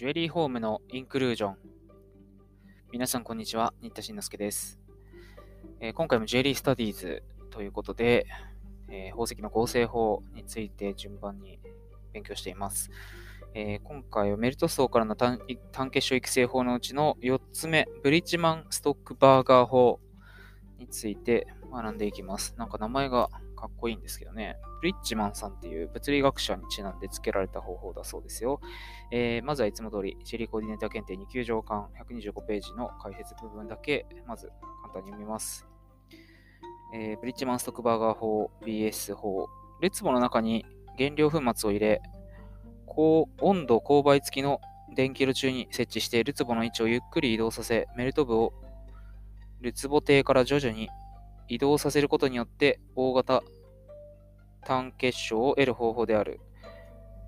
ジュエリーホームのインクルージョン。皆さん、こんにちは。新田慎之介です、えー、今回もジュエリースタディーズということで、えー、宝石の合成法について順番に勉強しています。えー、今回はメルト層からの単結晶育成法のうちの4つ目、ブリッジマンストックバーガー法について学んでいきます。なんか名前がかっこいいんですけどね。ブリッジマンさんっていう物理学者にちなんで付けられた方法だそうですよ。えー、まずはいつも通り、シェリーコーディネーター検定2級上巻125ページの解説部分だけ、まず簡単に読みます。えー、ブリッジマンストックバーガー法 BS 法。レツボの中に原料粉末を入れ、高温度勾配付きの電気炉中に設置してルツボの位置をゆっくり移動させ、メルト部をルツボ底から徐々に移動させることによって大型単結晶を得る方法である。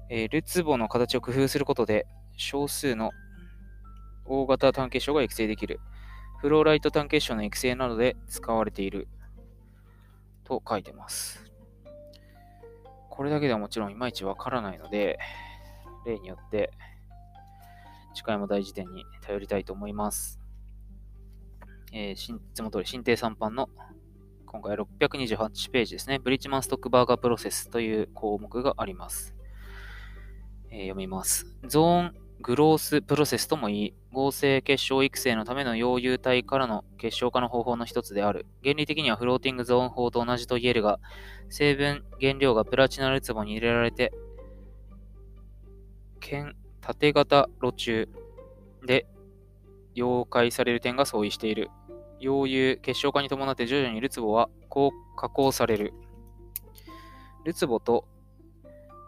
えー、ルツボの形を工夫することで少数の大型単結晶が育成できる。フローライト単結晶の育成などで使われている。と書いてます。これだけではもちろんいまいちわからないので、例によって次回も大辞典に頼りたいと思います。えー、いつも通り新定3版の今回628ページですね。ブリッジマンストックバーガープロセスという項目があります。えー、読みます。ゾーングロースプロセスともいい、合成結晶育成のための溶融体からの結晶化の方法の一つである。原理的にはフローティングゾーン法と同じと言えるが、成分原料がプラチナルツボに入れられて、剣縦型路中で溶解される点が相違している。溶融、結晶化に伴って徐々にルツボはこう加工される。ルツボと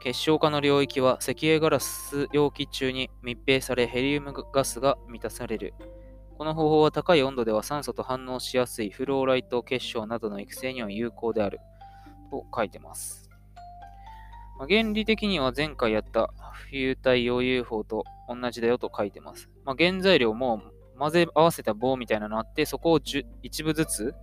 結晶化の領域は石英ガラス容器中に密閉されヘリウムガスが満たされる。この方法は高い温度では酸素と反応しやすいフローライト結晶などの育成には有効である。と書いてます。まあ、原理的には前回やった浮遊体溶融法と同じだよと書いてます。まあ、原材料も混ぜ合わせた棒みたいなのあって、そこをじゅ一部ずつ、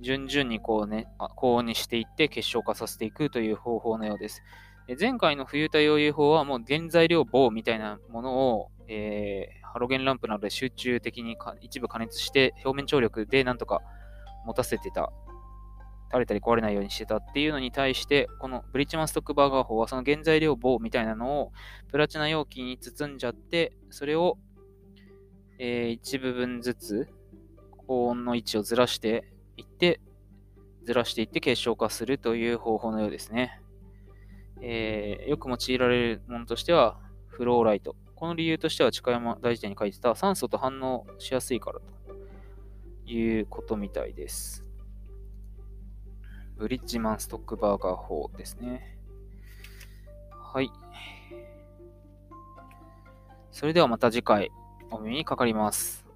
順々にこうね、高温にしていって結晶化させていくという方法のようです。で前回の冬太陽融法はもう原材料棒みたいなものを、えー、ハロゲンランプなどで集中的に一部加熱して表面張力でなんとか持たせてた。垂れたり壊れないようにしてたっていうのに対して、このブリッジマンストックバーガー法はその原材料棒みたいなのをプラチナ容器に包んじゃって、それをえー、一部分ずつ高温の位置をずらしていって、ずらしていって結晶化するという方法のようですね。えー、よく用いられるものとしては、フローライト。この理由としては、近山大辞典に書いてた酸素と反応しやすいからということみたいです。ブリッジマンストックバーガー法ですね。はい。それではまた次回。お耳にかかります。